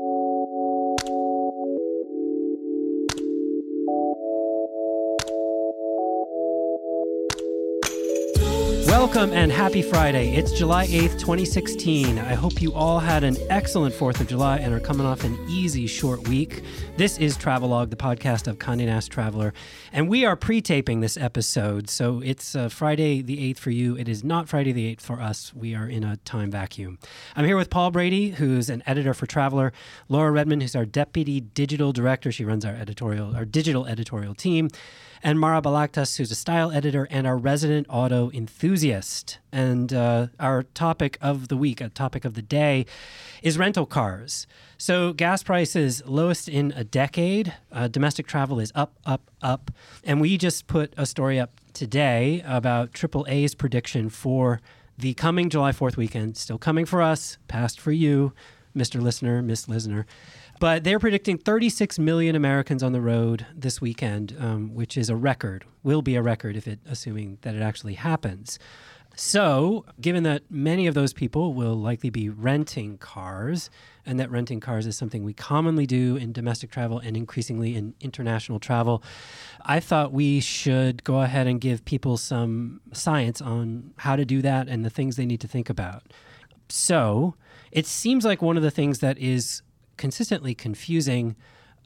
you Welcome and happy Friday. It's July 8th, 2016. I hope you all had an excellent 4th of July and are coming off an easy short week. This is Travelogue, the podcast of Condé Nast Traveler, and we are pre taping this episode. So it's uh, Friday the 8th for you. It is not Friday the 8th for us. We are in a time vacuum. I'm here with Paul Brady, who's an editor for Traveler, Laura Redmond, who's our deputy digital director. She runs our editorial, our digital editorial team and Mara Balaktas, who's a style editor and our resident auto enthusiast. And uh, our topic of the week, a topic of the day, is rental cars. So, gas prices lowest in a decade. Uh, domestic travel is up, up, up. And we just put a story up today about AAA's prediction for the coming July 4th weekend. Still coming for us, past for you, Mr. Listener, Miss Listener. But they're predicting 36 million Americans on the road this weekend, um, which is a record. Will be a record if it, assuming that it actually happens. So, given that many of those people will likely be renting cars, and that renting cars is something we commonly do in domestic travel and increasingly in international travel, I thought we should go ahead and give people some science on how to do that and the things they need to think about. So, it seems like one of the things that is consistently confusing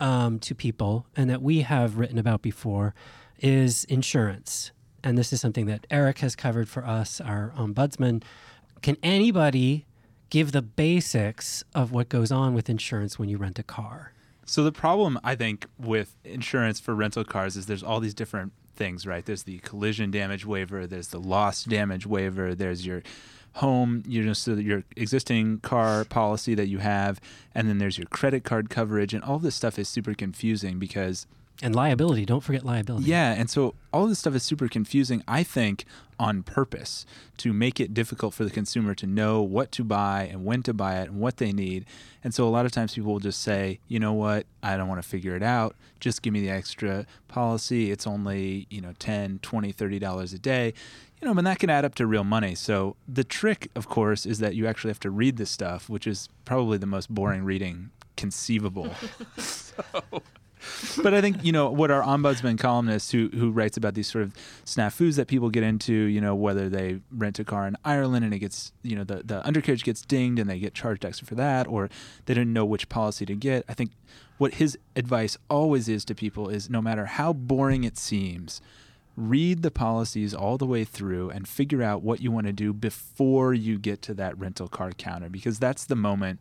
um, to people and that we have written about before is insurance. And this is something that Eric has covered for us, our ombudsman. Can anybody give the basics of what goes on with insurance when you rent a car? So the problem I think with insurance for rental cars is there's all these different things, right? There's the collision damage waiver, there's the loss damage waiver, there's your home, you know, so your existing car policy that you have, and then there's your credit card coverage, and all this stuff is super confusing because and liability. Don't forget liability. Yeah, and so all this stuff is super confusing. I think on purpose to make it difficult for the consumer to know what to buy and when to buy it and what they need. And so a lot of times people will just say, you know what, I don't want to figure it out. Just give me the extra policy. It's only, you know, 10, 20, 30 dollars a day you know, and that can add up to real money. So the trick, of course, is that you actually have to read this stuff, which is probably the most boring reading conceivable. so, but I think you know what our ombudsman columnist who who writes about these sort of snafus that people get into, you know, whether they rent a car in Ireland and it gets, you know, the the undercarriage gets dinged and they get charged extra for that, or they didn't know which policy to get. I think what his advice always is to people is no matter how boring it seems read the policies all the way through and figure out what you want to do before you get to that rental car counter because that's the moment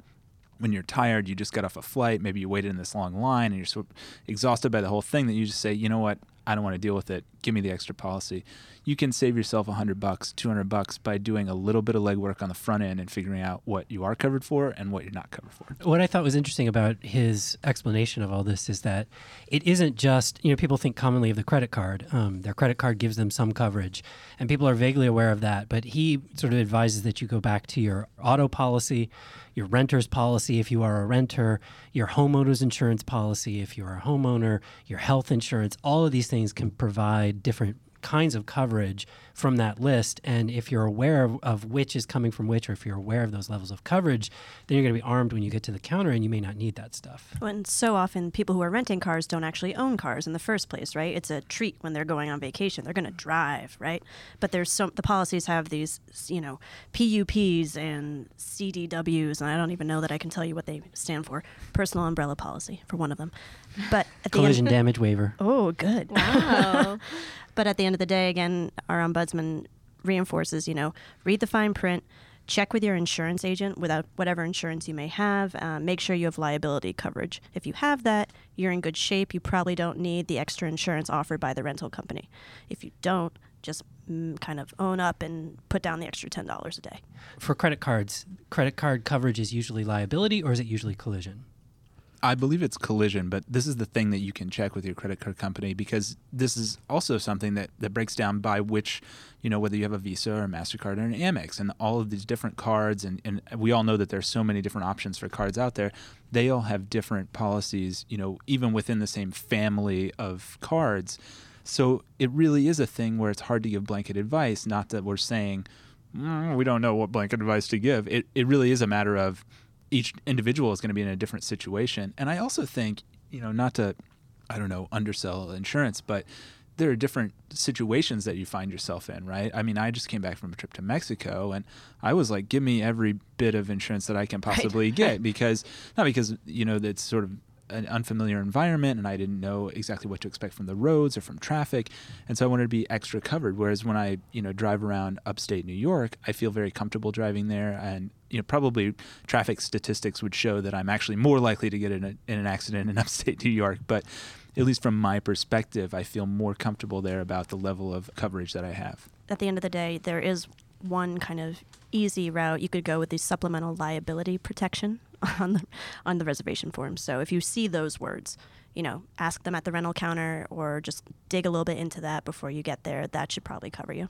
when you're tired, you just got off a flight, maybe you waited in this long line and you're so exhausted by the whole thing that you just say, you know what, I don't want to deal with it. Give me the extra policy. You can save yourself a hundred bucks, two hundred bucks by doing a little bit of legwork on the front end and figuring out what you are covered for and what you're not covered for. What I thought was interesting about his explanation of all this is that it isn't just you know people think commonly of the credit card. Um, their credit card gives them some coverage, and people are vaguely aware of that. But he sort of advises that you go back to your auto policy your renter's policy if you are a renter, your homeowner's insurance policy if you're a homeowner, your health insurance. All of these things can provide different kinds of coverage from that list. And if you're aware of, of, which is coming from which, or if you're aware of those levels of coverage, then you're going to be armed when you get to the counter and you may not need that stuff. And so often, people who are renting cars don't actually own cars in the first place, right? It's a treat when they're going on vacation. They're going to drive, right? But there's some, the policies have these, you know, PUPs and CDWs, and I don't even know that I can tell you what they stand for. Personal umbrella policy for one of them. But at collision end, damage waiver. Oh, good. Wow. but at the end of the day, again, our ombudsman reinforces, you know, read the fine print, check with your insurance agent without whatever insurance you may have. Uh, make sure you have liability coverage. If you have that, you're in good shape. You probably don't need the extra insurance offered by the rental company. If you don't, just mm, kind of own up and put down the extra $10 a day. For credit cards, credit card coverage is usually liability or is it usually collision? I believe it's collision, but this is the thing that you can check with your credit card company because this is also something that, that breaks down by which, you know, whether you have a Visa or a MasterCard or an Amex and all of these different cards. And, and we all know that there's so many different options for cards out there. They all have different policies, you know, even within the same family of cards. So it really is a thing where it's hard to give blanket advice. Not that we're saying mm, we don't know what blanket advice to give. It, it really is a matter of each individual is going to be in a different situation. And I also think, you know, not to, I don't know, undersell insurance, but there are different situations that you find yourself in, right? I mean, I just came back from a trip to Mexico and I was like, give me every bit of insurance that I can possibly right. get because, not because, you know, that's sort of an unfamiliar environment and I didn't know exactly what to expect from the roads or from traffic. And so I wanted to be extra covered. Whereas when I, you know, drive around upstate New York, I feel very comfortable driving there. And, you know, probably traffic statistics would show that I'm actually more likely to get in, a, in an accident in upstate New York. But at least from my perspective, I feel more comfortable there about the level of coverage that I have. At the end of the day, there is one kind of easy route you could go with the supplemental liability protection on the on the reservation form. So if you see those words, you know, ask them at the rental counter or just dig a little bit into that before you get there. That should probably cover you.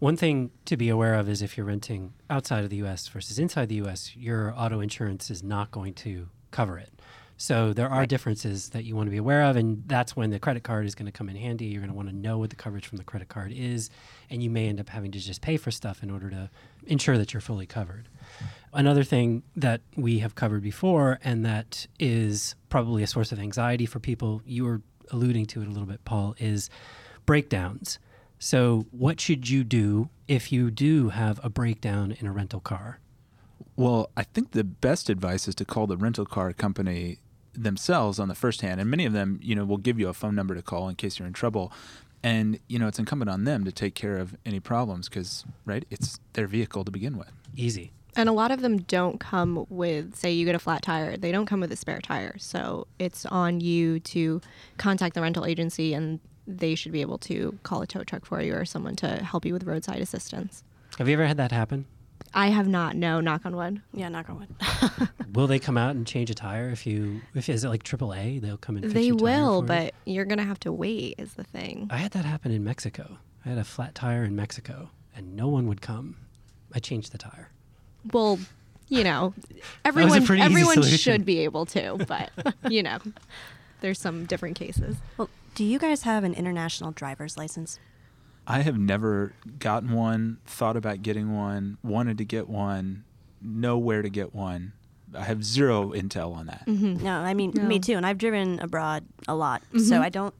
One thing to be aware of is if you're renting outside of the US versus inside the US, your auto insurance is not going to cover it. So there are right. differences that you want to be aware of, and that's when the credit card is going to come in handy. You're going to want to know what the coverage from the credit card is, and you may end up having to just pay for stuff in order to ensure that you're fully covered. Another thing that we have covered before, and that is probably a source of anxiety for people, you were alluding to it a little bit, Paul, is breakdowns. So, what should you do if you do have a breakdown in a rental car? Well, I think the best advice is to call the rental car company themselves on the first hand, and many of them, you know, will give you a phone number to call in case you're in trouble. And you know, it's incumbent on them to take care of any problems because, right, it's their vehicle to begin with. Easy. And a lot of them don't come with, say, you get a flat tire, they don't come with a spare tire. So it's on you to contact the rental agency and they should be able to call a tow truck for you or someone to help you with roadside assistance. Have you ever had that happen? I have not. No, knock on wood. Yeah, knock on wood. will they come out and change a tire if you if is it like AAA? They'll come and they will, but you? you're gonna have to wait. Is the thing. I had that happen in Mexico. I had a flat tire in Mexico, and no one would come. I changed the tire well, you know, everyone everyone should be able to, but you know, there's some different cases. Well, do you guys have an international driver's license? I have never gotten one, thought about getting one, wanted to get one, know where to get one. I have zero intel on that. Mm-hmm. No, I mean no. me too, and I've driven abroad a lot, mm-hmm. so I don't.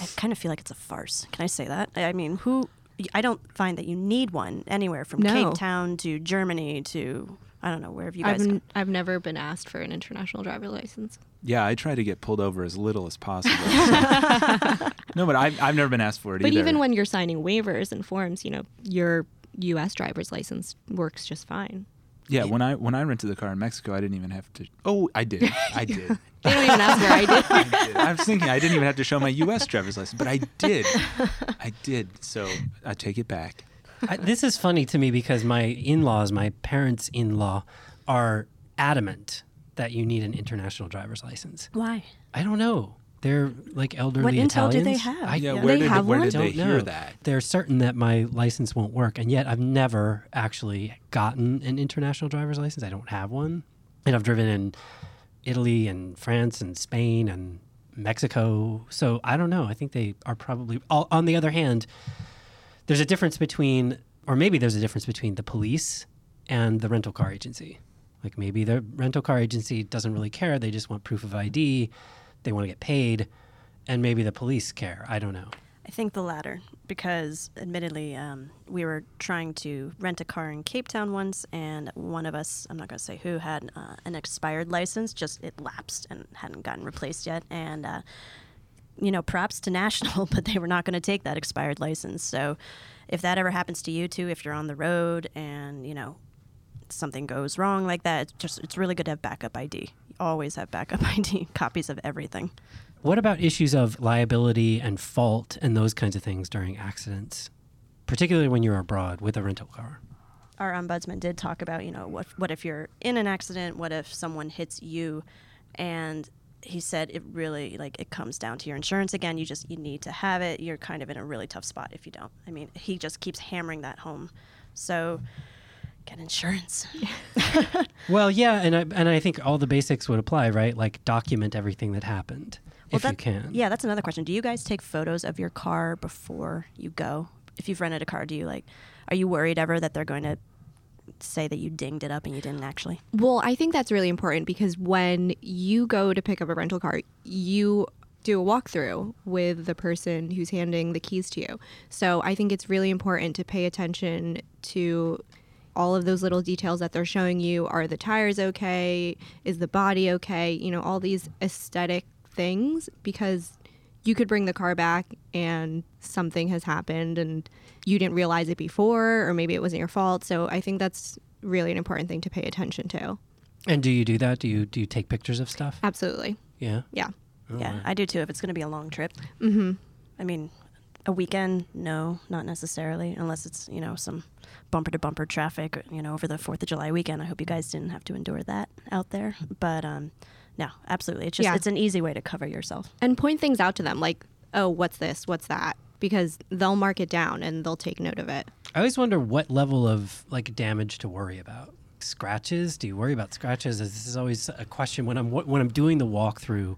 I kind of feel like it's a farce. Can I say that? I mean, who I don't find that you need one anywhere from no. Cape Town to Germany to I don't know where have you guys. I've, n- I've never been asked for an international driver license. Yeah, I try to get pulled over as little as possible. So. no, but I've, I've never been asked for it but either. even when you're signing waivers and forms, you know, your U.S. driver's license works just fine. Yeah, when I when I rented the car in Mexico, I didn't even have to. Oh, I did. I did. they don't even ask where I did. I did. I was thinking I didn't even have to show my U.S. driver's license, but I did. I did. So I take it back. I, this is funny to me because my in-laws, my parents-in-law, are adamant that you need an international driver's license. Why? I don't know. They're like elderly what intel Italians. do they have? I, yeah, where they did, have where one? did they Don't hear know. that? They're certain that my license won't work, and yet I've never actually gotten an international driver's license. I don't have one, and I've driven in Italy and France and Spain and Mexico. So I don't know. I think they are probably. On the other hand, there's a difference between, or maybe there's a difference between the police and the rental car agency. Like maybe the rental car agency doesn't really care; they just want proof of ID they want to get paid, and maybe the police care. I don't know. I think the latter, because admittedly, um, we were trying to rent a car in Cape Town once, and one of us, I'm not going to say who, had uh, an expired license, just it lapsed and hadn't gotten replaced yet. And, uh, you know, props to National, but they were not going to take that expired license. So if that ever happens to you too, if you're on the road and, you know, something goes wrong like that, it's just it's really good to have backup ID always have backup ID copies of everything. What about issues of liability and fault and those kinds of things during accidents, particularly when you're abroad with a rental car? Our ombudsman did talk about, you know, what what if you're in an accident? What if someone hits you? And he said it really like it comes down to your insurance again. You just you need to have it. You're kind of in a really tough spot if you don't. I mean, he just keeps hammering that home. So get insurance. well, yeah, and I, and I think all the basics would apply, right? Like document everything that happened well, if that, you can. Yeah, that's another question. Do you guys take photos of your car before you go? If you've rented a car, do you like? Are you worried ever that they're going to say that you dinged it up and you didn't actually. Well, I think that's really important because when you go to pick up a rental car, you do a walkthrough with the person who's handing the keys to you. So I think it's really important to pay attention to all of those little details that they're showing you. Are the tires okay? Is the body okay? You know, all these aesthetic things because you could bring the car back and something has happened and you didn't realize it before, or maybe it wasn't your fault. So I think that's really an important thing to pay attention to. And do you do that? Do you do you take pictures of stuff? Absolutely. Yeah. Yeah. Yeah, I do too. If it's going to be a long trip, Mm-hmm. I mean, a weekend, no, not necessarily, unless it's you know some bumper to bumper traffic. You know, over the Fourth of July weekend. I hope you guys didn't have to endure that out there. But um, no, absolutely. It's just Yeah. it's an easy way to cover yourself. And point things out to them like, oh, what's this? What's that? Because they'll mark it down and they'll take note of it. I always wonder what level of like damage to worry about. Scratches? Do you worry about scratches? This is always a question when I'm when I'm doing the walkthrough.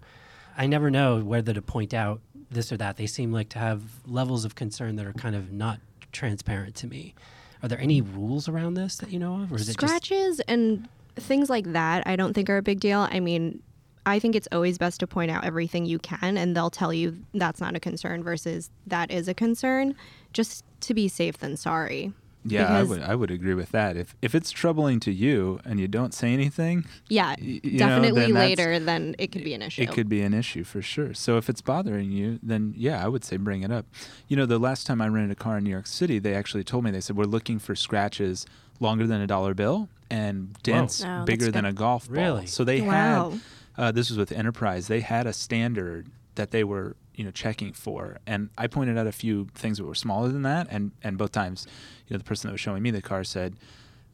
I never know whether to point out this or that. They seem like to have levels of concern that are kind of not transparent to me. Are there any rules around this that you know of, or is it just Scratches and things like that, I don't think are a big deal. I mean, I think it's always best to point out everything you can, and they'll tell you that's not a concern versus that is a concern, just to be safe than sorry. Yeah, I would I would agree with that. If if it's troubling to you and you don't say anything, Yeah, y- you know, definitely then later, then it could be an issue. It could be an issue for sure. So if it's bothering you, then yeah, I would say bring it up. You know, the last time I rented a car in New York City, they actually told me they said we're looking for scratches longer than a dollar bill and dents Oh, that's bigger than a golf ball. Really? So they Wow. had uh, this was with Enterprise. They had a standard that they were you know checking for, and I pointed out a few things that were smaller than that, and and both times, you know, the person that was showing me the car said,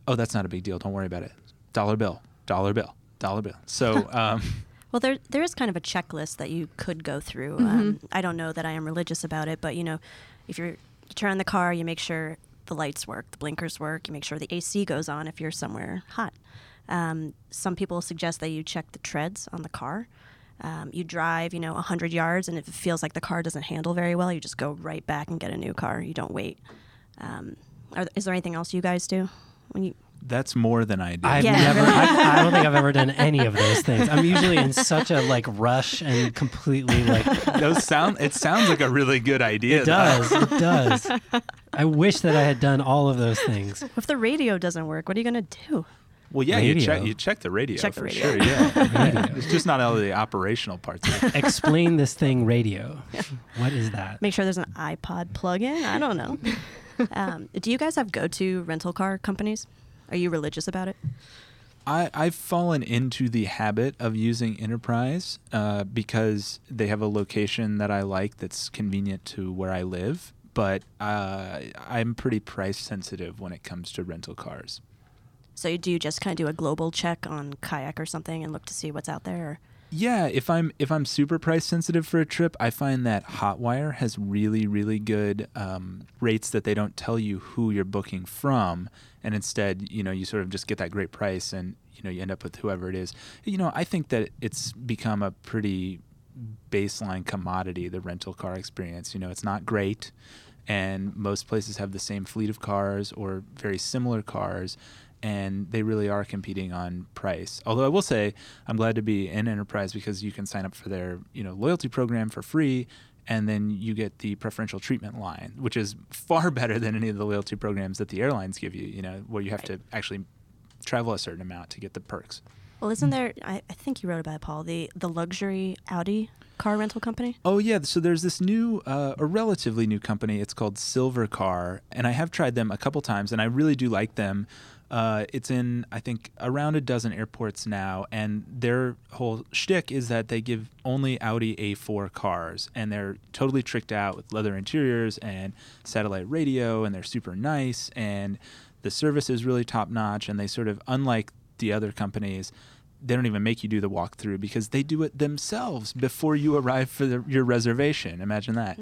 "Oh, that's not a big deal. Don't worry about it. Dollar bill, dollar bill, dollar bill." So. Um, Well, there there is kind of a checklist that you could go through. Um, I don't know that I am religious about it, but you know, if you're you turn on the car, you make sure the lights work, the blinkers work, you make sure the AC goes on if you're somewhere hot. Um, some people suggest that you check the treads on the car. Um, you drive, you know, 100 yards, and if it feels like the car doesn't handle very well, you just go right back and get a new car. You don't wait. Um, are, is there anything else you guys do when you? That's more than I do. I've Yeah. never. I, I don't think I've ever done any of those things. I'm usually in such a like rush and completely like. Those sound. It sounds like a really good idea. It though. does. It does. I wish that I had done all of those things. If the radio doesn't work, what are you gonna do? Well, yeah, you check. You check the radio Check the for radio. sure. Yeah, it's just not all the operational parts. Of it. Explain this thing, radio. What is that? Make sure there's an iPod plug-in. I don't know. um, do you guys have go-to rental car companies? Are you religious about it? I, I've fallen into the habit of using Enterprise uh, because they have a location that I like that's convenient to where I live. But uh, I'm pretty price sensitive when it comes to rental cars. So you- do you just kind of do a global check on Kayak or something and look to see what's out there? Or? Yeah, if I'm if I'm super price sensitive for a trip, I find that Hotwire has really really good um, rates that they don't tell you who you're booking from, and instead you know you sort of just get that great price, and you know you end up with whoever it is. You know, I think that it's become a pretty baseline commodity the rental car experience. You know, it's not great, and most places have the same fleet of cars or very similar cars and they really are competing on price. Although I will say, I'm glad to be in Enterprise because you can sign up for their you know loyalty program for free, and then you get the preferential treatment line, which is far better than any of the loyalty programs that the airlines give you. You know, where you have to actually travel a certain amount to get the perks. Well, isn't there? I, I think you wrote about it, Paul. The the luxury Audi car rental company. Oh yeah, so there's this new, uh, a relatively new company. It's called Silvercar, and I have tried them a couple times, and I really do like them. Uh, it's in, I think, around a dozen airports now, and their whole shtick is that they give only Audi A4 cars, and they're totally tricked out with leather interiors and satellite radio, and they're super nice, and the service is really top notch, and they sort of, unlike the other companies, they don't even make you do the walkthrough because they do it themselves before you arrive for the, your reservation. Imagine that.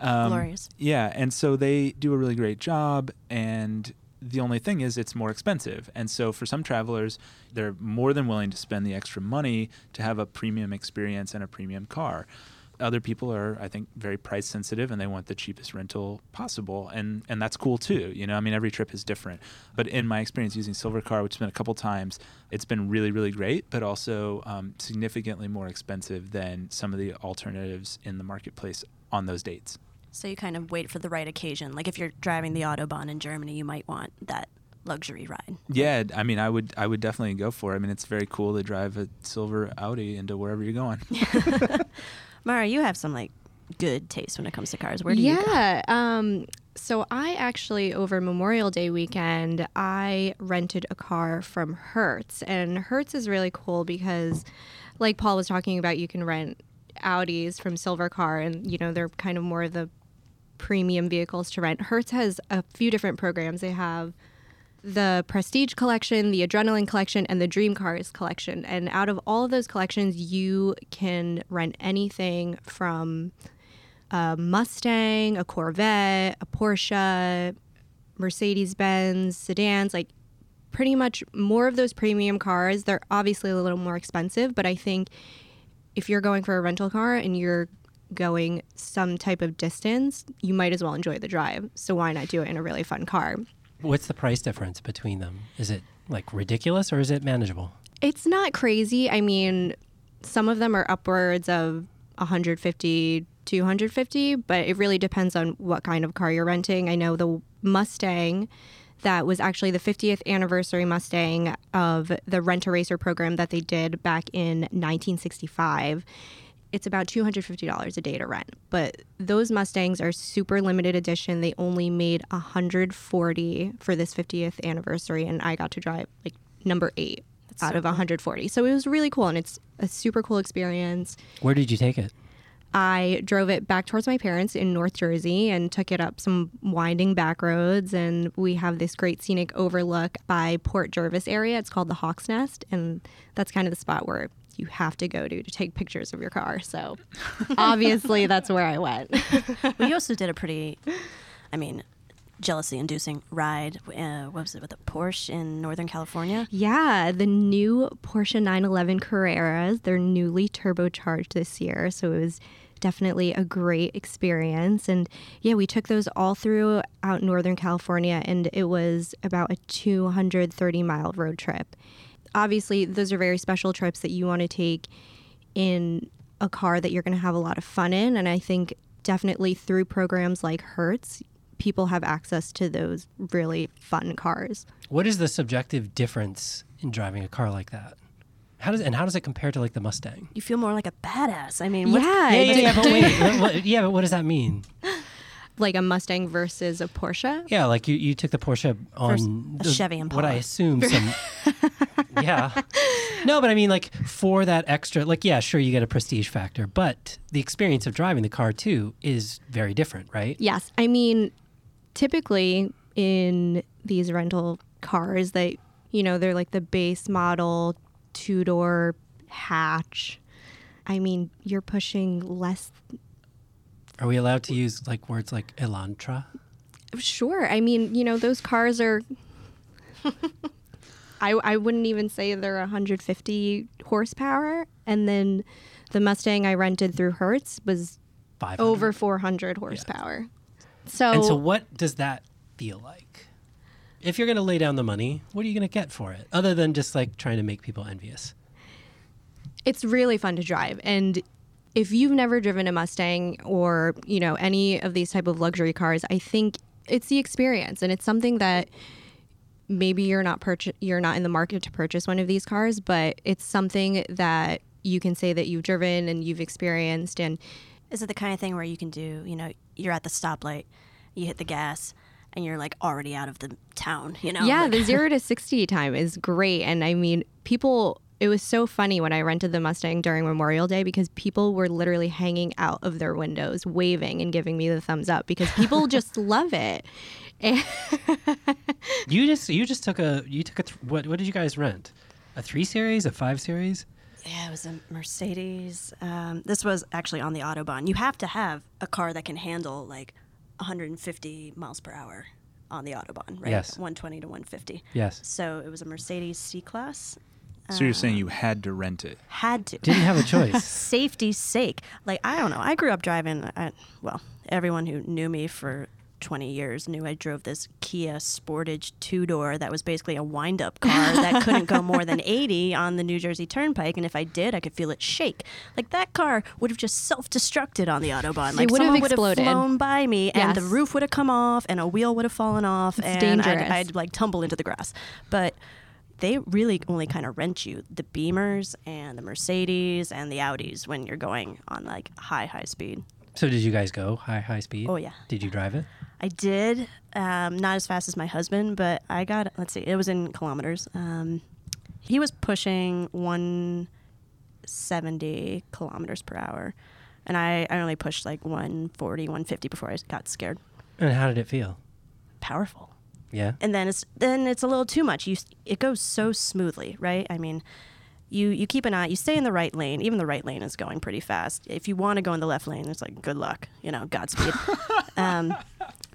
Um, Glorious. Yeah, and so they do a really great job, and the only thing is it's more expensive. And so for some travelers, they're more than willing to spend the extra money to have a premium experience and a premium car. other people are, I think, very price sensitive and they want the cheapest rental possible, and and that's cool too. You know, I mean, every trip is different. But in my experience using Silvercar, which has been a couple times, it's been really really great, but also um, significantly more expensive than some of the alternatives in the marketplace on those dates. So you kind of wait for the right occasion. Like if you're driving the Autobahn in Germany, you might want that luxury ride. Yeah, I mean, I would I would definitely go for it. I mean, it's very cool to drive a silver Audi into wherever you're going. Mara, you have some like good taste when it comes to cars. Where do you go? yeah. Um, so I actually over Memorial Day weekend I rented a car from Hertz, and Hertz is really cool because, like Paul was talking about, you can rent Audis from Silvercar, and you know they're kind of more of the premium vehicles to rent. Hertz has a few different programs. They have the Prestige collection, the Adrenaline collection, and the Dream Cars collection. And out of all of those collections, you can rent anything from a Mustang, a Corvette, a Porsche, Mercedes Benz, sedans, like pretty much more of those premium cars. They're obviously a little more expensive, but I think if you're going for a rental car and you're going some type of distance, you might as well enjoy the drive. So why not do it in a really fun car? What's the price difference between them? Is it like ridiculous or is it manageable? It's not crazy. I mean, some of them are upwards of 150, 250, but it really depends on what kind of car you're renting. I know the Mustang that was actually the 50th anniversary Mustang of the Rent a Racer program that they did back in 1965. It's about $250 a day to rent. But those Mustangs are super limited edition. They only made 140 for this 50th anniversary, and I got to drive like number eight out so of 140. So it was really cool, and it's a super cool experience. Where did you take it? I drove it back towards my parents in North Jersey and took it up some winding back roads. And we have this great scenic overlook by Port Jervis area. It's called the Hawk's Nest. And that's kind of the spot where you have to go to to take pictures of your car. So obviously, that's where I went. we also did a pretty, I mean, jealousy-inducing ride. Uh, what was it with a Porsche in Northern California? Yeah, the new Porsche 911 Carreras, they're newly turbocharged this year. So it was definitely a great experience. And yeah, we took those all through out Northern California, and it was about a 230 mile road trip. Obviously, those are very special trips that you want to take in a car that you're going to have a lot of fun in. And I think definitely through programs like Hertz, people have access to those really fun cars. What is the subjective difference in driving a car like that? How does and how does it compare to like the Mustang? You feel more like a badass. I mean, Yeah, Yeah, yeah, yeah, but wait, what- what- yeah, but what does that mean? Like a Mustang versus a Porsche. Yeah, like you, you took the Porsche on a the- Chevy What I assume some. yeah. No, but I mean, like for that extra, like yeah, sure, you get a prestige factor, but the experience of driving the car too is very different, right? Yes, I mean, typically in these rental cars, they you know they're like the base model two door hatch. I mean, you're pushing less. Are we allowed to use like words like Elantra? Sure, I mean, you know, those cars are. I, I wouldn't even say they're 150 horsepower. And then the Mustang I rented through Hertz was Five over 400 horsepower. So, And so, what does that feel like? If you're going to lay down the money, what are you going to get for it, other than just like trying to make people envious? it's really fun to drive. And if you've never driven a Mustang or, you know, any of these type of luxury cars, I think it's the experience and it's something that maybe you're not you're not in the market to purchase one of these cars, but it's something that you can say that you've driven and you've experienced and Is it the kind of thing where you can do, you know, you're at the stoplight, you hit the gas, and you're like already out of the town, you know? Yeah, the zero to 60 time is great. And I mean, people, it was so funny when I rented the Mustang during Memorial Day because people were literally hanging out of their windows, waving and giving me the thumbs up because people just love it. And You just you just took a you took a th- what what did you guys rent? A three series, a five series? Yeah, it was a Mercedes. Um, this was actually on the Autobahn. You have to have a car that can handle like 150 miles per hour on the Autobahn, right? Yes. 120 to 150. Yes. So it was a Mercedes C Class. So you're saying Um, you had to rent it? had to. Didn't have a choice. Safety's sake. Like I don't know. I grew up driving. I, well, everyone who knew me for 20 years knew I drove this Kia Sportage two door that was basically a wind up car that couldn't go more than 80 on the New Jersey Turnpike. And if I did, I could feel it shake. Like that car would have just self destructed on the Autobahn. Like would have someone would have flown by me and the roof would have come off and a wheel would have fallen off It's and dangerous. I'd, I'd like tumble into the grass. But they really only kind of rent you the Beamers and the Mercedes and the Audis when you're going on like high, high speed. So did you guys go high, high speed? Oh, yeah. Did you drive it? I did, um, not as fast as my husband, but I got, let's see, it was in kilometers. Um, he was pushing 170 kilometers per hour. And I, I only pushed like 140, 150 before I got scared. And how did it feel? Powerful. Yeah. and then it's then it's a little too much. You it goes so smoothly, right? I mean, you you keep an eye. You stay in the right lane. Even the right lane is going pretty fast. If you want to go in the left lane, it's like good luck. You know, Godspeed. um,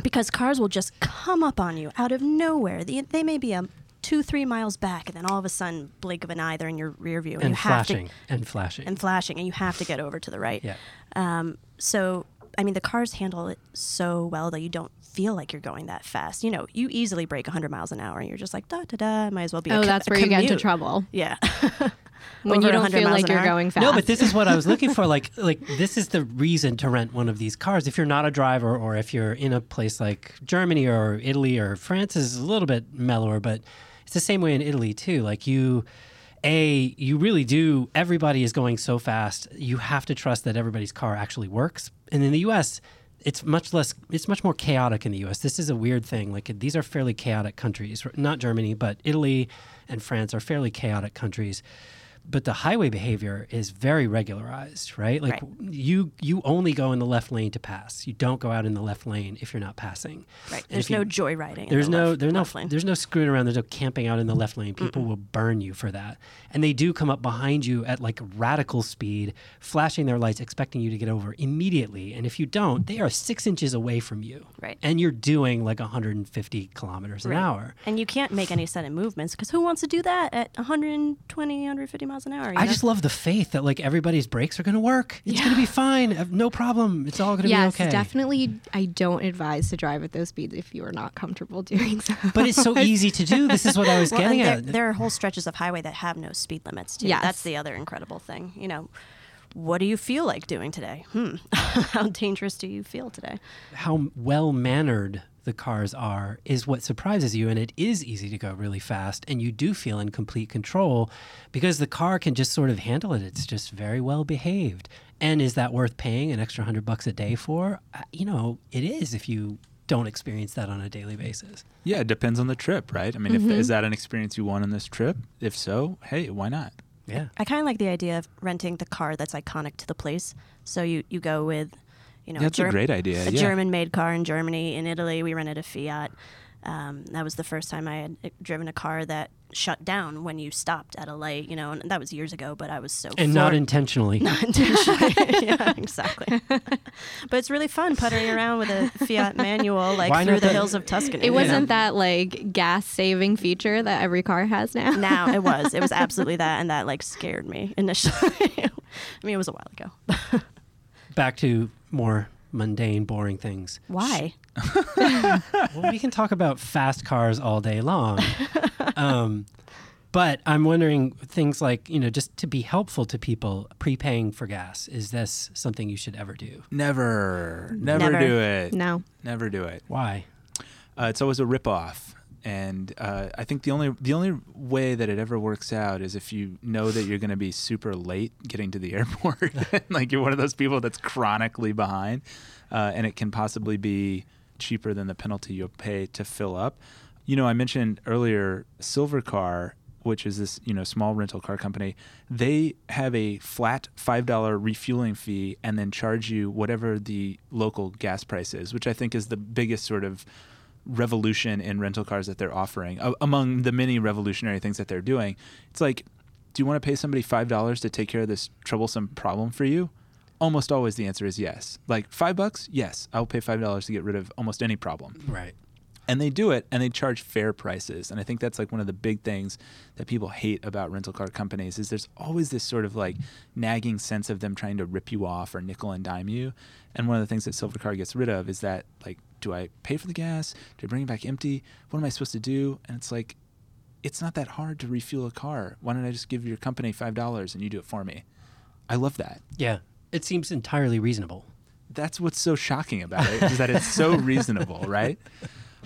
because cars will just come up on you out of nowhere. They, they may be a two three miles back, and then all of a sudden, blink of an eye, they're in your rear view, and, And you have flashing. to And flashing. and flashing, and you have to get over to the right. yeah. Um, so, I mean, the cars handle it so well that you don't feel like you're going that fast. You know, you easily break 100 miles an hour, and you're just like da da da. Might as well be. Oh, a Oh, co- that's a where you get into trouble. Yeah. When Over you don't feel like you're hour. going fast. No, but this is what I was looking for. Like, like this is the reason to rent one of these cars. If you're not a driver, or if you're in a place like Germany or Italy or France, is a little bit mellower, but it's the same way in Italy too. Like you, a you really do. Everybody is going so fast. You have to trust that everybody's car actually works. And in the U.S. It's much less. It's much more chaotic in the U.S. This is a weird thing. Like these are fairly chaotic countries. Not Germany, but Italy and France are fairly chaotic countries but the highway behavior is very regularized, right? Like Right. you you only go in the left lane to pass. You don't go out in the left lane if you're not passing. Right. And There's you- no joyriding. in There's the no left, there's no left lane. there's no screwing around. There's no camping out in the left lane. People will burn you for that. And they do come up behind you at like radical speed, flashing their lights, expecting you to get over immediately. And if you don't, they are six inches away from you. Right. And you're doing like 150 kilometers an Right. hour. And you can't make any sudden movements because who wants to do that at 120, 150 miles an hour? I know? just love the faith that like everybody's brakes are going to work. It's going to be fine. No problem. It's all going to yes, be okay. definitely. I don't advise to drive at those speeds if you are not comfortable doing so. But it's so easy to do. This is what I was Well, getting there, at. there are whole stretches of highway that have no speed limits too. Yes. That's the other incredible thing. You know, what do you feel like doing today? Hmm. How dangerous do you feel today? How well mannered the cars are is what surprises you. And it is easy to go really fast. And you do feel in complete control because the car can just sort of handle it. It's just very well behaved. And is that worth paying an extra hundred bucks a day for? Uh, You know, it is if you don't experience that on a daily basis. Yeah, it depends on the trip, right? I mean, if is that an experience you want on this trip? If so, hey, why not? Yeah. I kind of like the idea of renting the car that's iconic to the place. So you, you go with, you know, That's a Ger- great idea, A yeah. German-made car in Germany. In Italy, we rented a Fiat. Um, that was the first time I had uh, driven a car that shut down when you stopped at a light. You know, and that was years ago. But I was so And not intentionally. not intentionally. yeah, exactly. but it's really fun puttering around with a Fiat manual, like Why through the the- hills of Tuscany. it wasn't know? that like gas saving feature that every car has now. Now it was. It was absolutely that, and that like scared me initially. I mean, it was a while ago. Back to more mundane, boring things. Why? well, we can talk about fast cars all day long. Um, but I'm wondering things like, you know, just to be helpful to people, prepaying for gas. Is this something you should ever do? Never, never, Never. do it. No. Never do it. Why? Uh, it's always a ripoff, and uh, I think the only the only way that it ever works out is if you know that you're going to be super late getting to the airport, like you're one of those people that's chronically behind, uh, and it can possibly be cheaper than the penalty you'll pay to fill up. You know, I mentioned earlier Silvercar, which is this you know small rental car company. They have a flat five dollar refueling fee, and then charge you whatever the local gas price is, which I think is the biggest sort of revolution in rental cars that they're offering A- among the many revolutionary things that they're doing it's like do you want to pay somebody five dollars to take care of this troublesome problem for you? Almost always the answer is yes. Like five bucks? Yes. I'll pay five dollars to get rid of almost any problem. Right. and they do it and they charge fair prices and i think that's like one of the big things that people hate about rental car companies is there's always this sort of like nagging sense of them trying to rip you off or nickel and dime you. And one of the things that silvercar gets rid of is that like do i pay for the gas do i bring it back empty what am i supposed to do and it's like it's not that hard to refuel a car why don't i just give your company five dollars and you do it for me i love that Yeah. It seems entirely reasonable. that's what's so shocking about it is that it's so reasonable, right?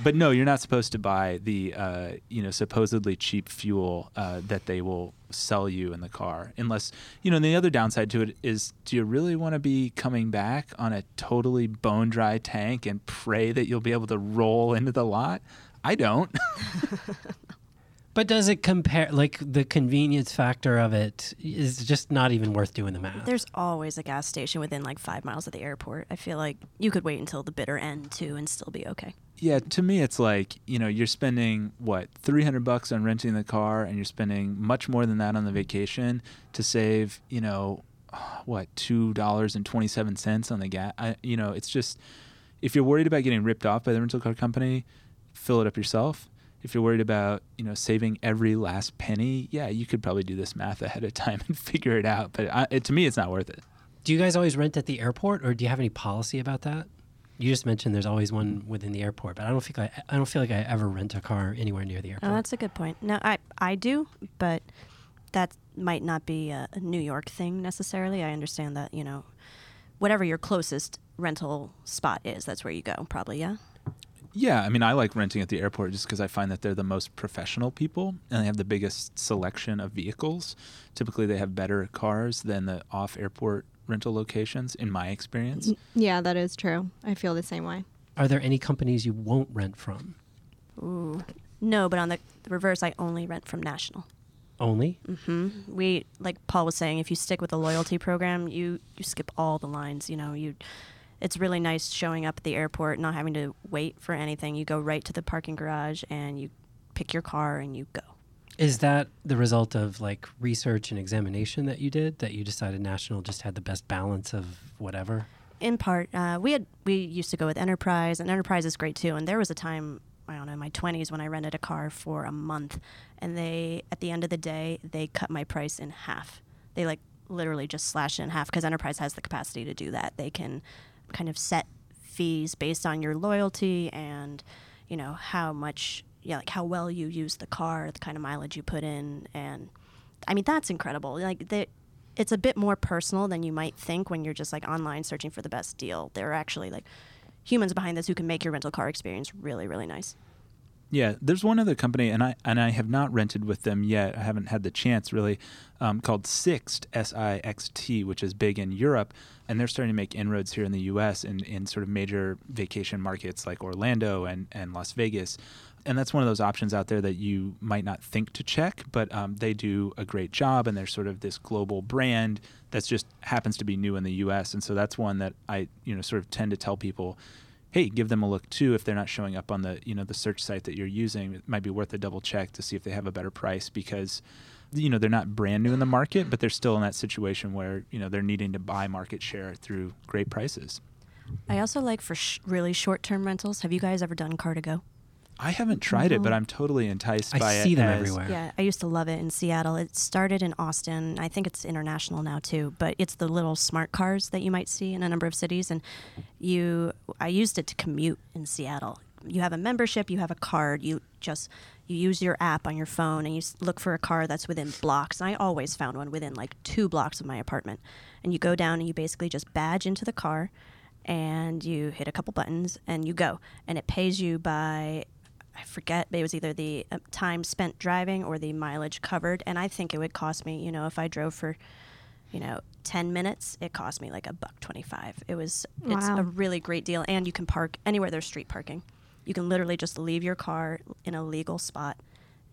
But no, you're not supposed to buy the uh, you know supposedly cheap fuel uh, that they will sell you in the car, unless you know. And the other downside to it is, do you really want to be coming back on a totally bone dry tank and pray that you'll be able to roll into the lot? I don't. But does it compare, like the convenience factor of it is just not even worth doing the math? There's always a gas station within like five miles of the airport. I feel like you could wait until the bitter end too and still be okay. Yeah, to me, it's like you know you're spending what 300 bucks on renting the car, and you're spending much more than that on the vacation to save you know what two dollars and 27 cents on the gas. You know, it's just if you're worried about getting ripped off by the rental car company, fill it up yourself. If you're worried about you know saving every last penny, yeah, you could probably do this math ahead of time and figure it out. But I, it, to me, it's not worth it. Do you guys always rent at the airport, or do you have any policy about that? You just mentioned there's always one within the airport, but I don't think I, I don't feel like I ever rent a car anywhere near the oh, airport. Oh, that's a good point. No, I I do, but that might not be a, a New York thing necessarily. I understand that you know, whatever your closest rental spot is, that's where you go. Probably, yeah. Yeah, I mean, I like renting at the airport just because I find that they're the most professional people and they have the biggest selection of vehicles. Typically, they have better cars than the off airport rental locations, in my experience. Yeah, that is true. I feel the same way. Are there any companies you won't rent from? Ooh. No, but on the reverse, I only rent from National. Only? Mm-hmm. We like Paul was saying, if you stick with a loyalty program, you you skip all the lines. You know, you. It's really nice showing up at the airport, not having to wait for anything. You go right to the parking garage and you pick your car and you go. Is that the result of like research and examination that you did that you decided National just had the best balance of whatever? in part, uh, we had we used to go with Enterprise, and Enterprise is great too. And there was a time I don't know in my twenties when I rented a car for a month, and they at the end of the day they cut my price in half. They like literally just slashed it in half because Enterprise has the capacity to do that. They can kind of set fees based on your loyalty and you know how much yeah like how well you use the car, the kind of mileage you put in, and I mean that's incredible. Like they it's a bit more personal than you might think when you're just like online searching for the best deal. There are actually like humans behind this who can make your rental car experience really, really nice. Yeah, there's one other company, and I and I have not rented with them yet. I haven't had the chance really, um, called Sixt S I X T, which is big in Europe, and they're starting to make inroads here in the U.S. in in sort of major vacation markets like Orlando and and Las Vegas. And that's one of those options out there that you might not think to check, but um, they do a great job, and they're sort of this global brand that's just happens to be new in the U.S. And so that's one that I you know sort of tend to tell people hey, give them a look too if they're not showing up on the you know the search site that you're using. It might be worth a double check to see if they have a better price because you know they're not brand new in the market, but they're still in that situation where you know they're needing to buy market share through great prices. I also like for sh- really short term rentals. Have you guys ever done car2go? I haven't tried it, but mm-hmm. I'm totally enticed I by it. see them as- everywhere. Yeah, I used to love it in Seattle. It started in Austin. I think it's international now too, but it's the little smart cars that you might see in a number of cities and you I used it to commute in Seattle. You have a membership, you have a card, you just you use your app on your phone and you look for a car that's within blocks. And I always found one within like 2 blocks of my apartment. And you go down and you basically just badge into the car and you hit a couple buttons and you go and it pays you by I forget, but it was either the uh, time spent driving or the mileage covered. And I think it would cost me, you know, if I drove for, you know, 10 minutes, it cost me like a buck 25. It was, it's a really great deal. And you can park anywhere there's street parking. You can literally just leave your car in a legal spot,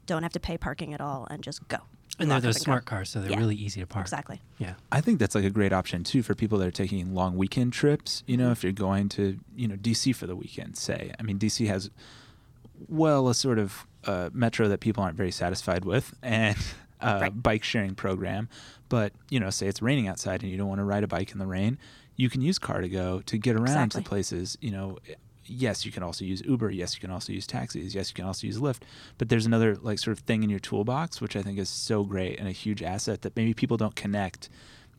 don't have to pay parking at all, and just go. And they're those smart cars, so they're Yeah, really easy to park. Exactly. Yeah. I think that's like a great option too for people that are taking long weekend trips. You know, if you're going to you know DC for the weekend, say. I mean, DC has well a sort of uh, metro that people aren't very satisfied with, and a Right. bike sharing program. But you know, say it's raining outside and you don't want to ride a bike in the rain, you can use car2go to get around Exactly. to places. You know. yes, you can also use Uber. Yes, you can also use taxis. Yes, you can also use Lyft. But there's another like sort of thing in your toolbox, which I think is so great and a huge asset that maybe people don't connect.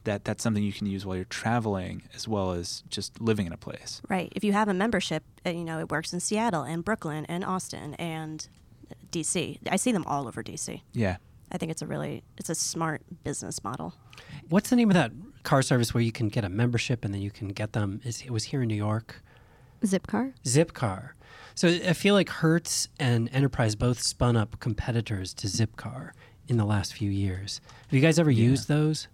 That that's something you can use while you're traveling as well as just living in a place. Right. If you have a membership, uh, you know, it works in Seattle and Brooklyn and Austin and DC. I see them all over DC. Yeah. I think it's a really it's a smart business model. What's the name of that car service where you can get a membership and then you can get them? Is it was here in New York? Zipcar. Zipcar. So I feel like Hertz and Enterprise both spun up competitors to Zipcar in the last few years. Have you guys ever Yeah. used those?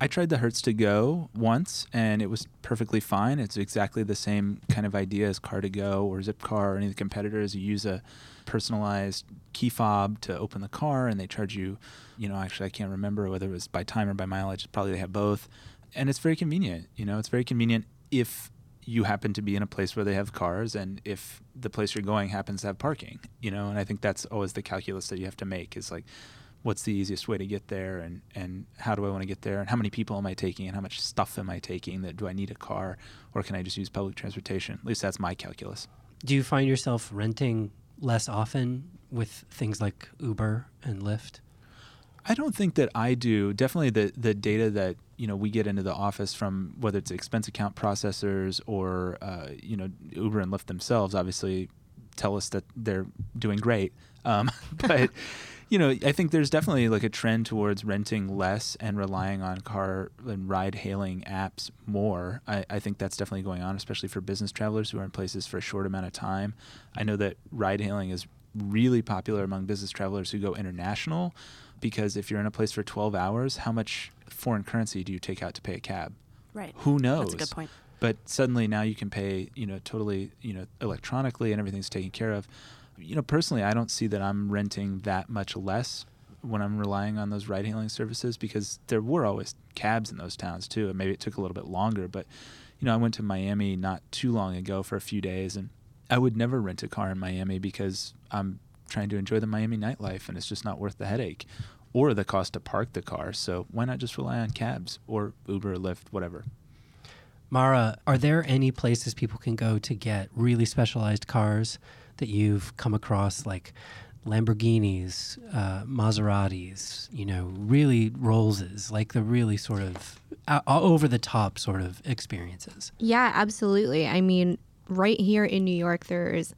I tried the Hertz to go once and it was perfectly fine. It's exactly the same kind of idea as car2go or Zipcar or any of the competitors. You use a personalized key fob to open the car and they charge you, you know, actually I can't remember whether it was by time or by mileage. Probably they have both. And it's very convenient. You know, it's very convenient if you happen to be in a place where they have cars and if the place you're going happens to have parking, you know, and I think that's always the calculus that you have to make is like what's the easiest way to get there and, and how do I want to get there and how many people am I taking and how much stuff am I taking that do I need a car or can I just use public transportation? At least that's my calculus. Do you find yourself renting less often with things like Uber and Lyft? I don't think that I do. Definitely the the data that you know we get into the office from whether it's expense account processors or uh, you know Uber and Lyft themselves obviously tell us that they're doing great. Um, but you know I think there's definitely like a trend towards renting less and relying on car and ride hailing apps more. I, I think that's definitely going on, especially for business travelers who are in places for a short amount of time. I know that ride hailing is really popular among business travelers who go international because if you're in a place for 12 hours, how much foreign currency do you take out to pay a cab? Right. Who knows? That's a good point. But suddenly now you can pay, you know, totally, you know, electronically and everything's taken care of. You know, personally, I don't see that I'm renting that much less when I'm relying on those ride hailing services because there were always cabs in those towns too. And maybe it took a little bit longer, but you know, I went to Miami not too long ago for a few days and I would never rent a car in Miami because I'm trying to enjoy the Miami nightlife and it's just not worth the headache or the cost to park the car. So why not just rely on cabs or Uber, Lyft, whatever? Mara, are there any places people can go to get really specialized cars that you've come across, like Lamborghinis, uh, Maseratis, you know, really Rollses, like the really sort of uh, over the top sort of experiences? Yeah, absolutely. I mean, right here in New York, there's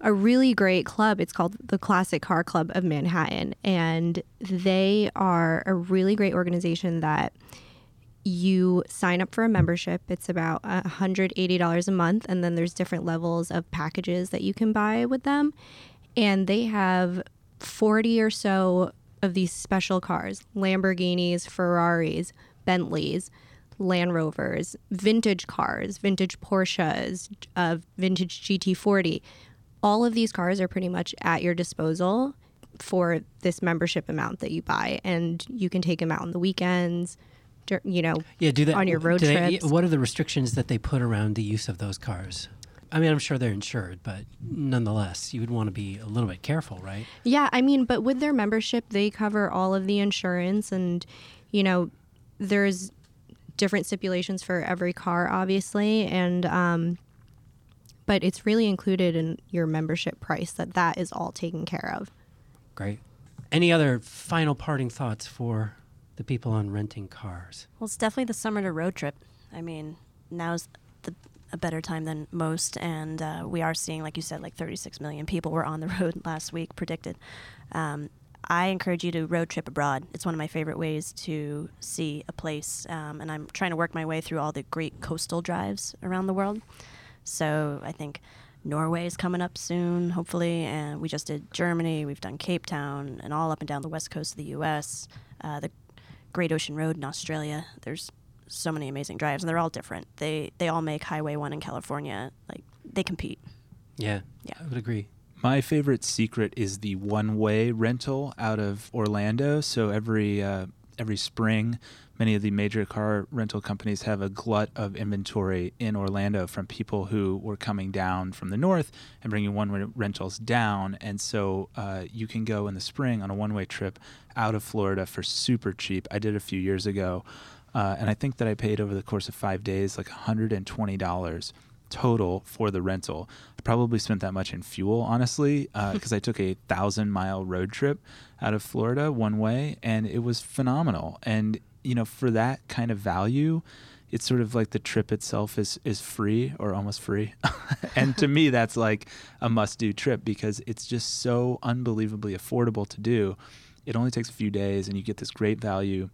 a really great club. It's called the Classic Car Club of Manhattan. And they are a really great organization that you sign up for a membership. It's about $180 a month. And then there's different levels of packages that you can buy with them. And they have 40 or so of these special cars Lamborghinis, Ferraris, Bentleys. Land Rovers, vintage cars, vintage Porsches, uh, vintage GT40. All of these cars are pretty much at your disposal for this membership amount that you buy, and you can take them out on the weekends. You know, Yeah, do they on your road do they- trips. what are the restrictions that they put around the use of those cars? I mean, I'm sure they're insured, but nonetheless, you would want to be a little bit careful, right? Yeah, I mean, but with their membership, they cover all of the insurance, and you know, there's different stipulations for every car, obviously, and um, but it's really included in your membership price that that is all taken care of. Great. Any other final parting thoughts for the people on renting cars? Well, it's definitely the summer to road trip. I mean, now's the a better time than most, and uh, we are seeing, like you said, like 36 million people were on the road last week, predicted. Um, I encourage you to road trip abroad. It's one of my favorite ways to see a place, um, and I'm trying to work my way through all the great coastal drives around the world. So I think Norway is coming up soon, hopefully, and we just did Germany. We've done Cape Town and all up and down the west coast of the U.S. Uh, the Great Ocean Road in Australia. There's so many amazing drives, and they're all different. They they all make Highway One in California like they compete. Yeah, Yeah. I would agree. My favorite secret is the one-way rental out of Orlando. So every uh, every spring, many of the major car rental companies have a glut of inventory in Orlando from people who were coming down from the north and bringing one-way rentals down. And so uh, you can go in the spring on a one-way trip out of Florida for super cheap. I did a few years ago, uh, and I think that I paid over the course of five days like $120 total for the rental. I probably spent that much in fuel, honestly, uh, because I took a thousand mile road trip out of Florida one way, and it was phenomenal. And you know, for that kind of value, it's sort of like the trip itself is is free or almost free. and to me that's like a must do trip because it's just so unbelievably affordable to do. It only takes a few days and you get this great value.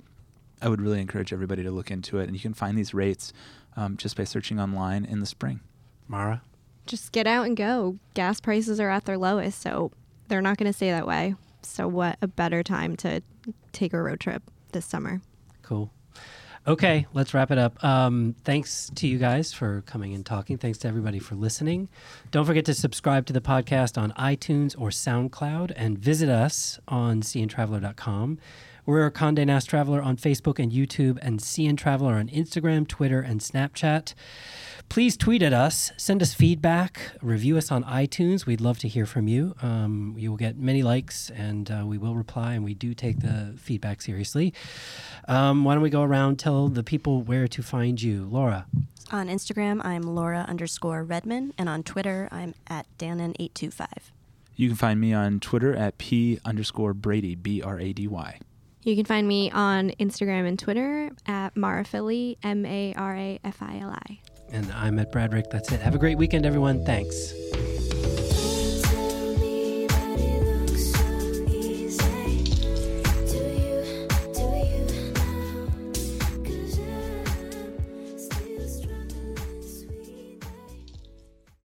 I would really encourage everybody to look into it and you can find these rates um, just by searching online in the spring. Mara? Just get out and go. Gas prices are at their lowest, so they're not going to stay that way. So what a better time to take a road trip this summer. Cool. Okay, let's wrap it up. Um, thanks to you guys for coming and talking. Thanks to everybody for listening. Don't forget to subscribe to the podcast on iTunes or SoundCloud and visit us on cntraveler.com. We're a Condé Nast Traveler on Facebook and YouTube and CN Traveler on Instagram, Twitter, and Snapchat. Please tweet at us, send us feedback, review us on iTunes. We'd love to hear from you. Um, you will get many likes and uh, we will reply, and we do take the feedback seriously. Um, why don't we go around, tell the people where to find you? Laura. On Instagram, I'm Laura underscore Redman, and on Twitter, I'm at Dannon825. You can find me on Twitter at P underscore Brady, B R A D Y. You can find me on Instagram and Twitter at Marafili, M A R A F I L I. And I'm at Bradrick. That's it. Have a great weekend, everyone. Thanks.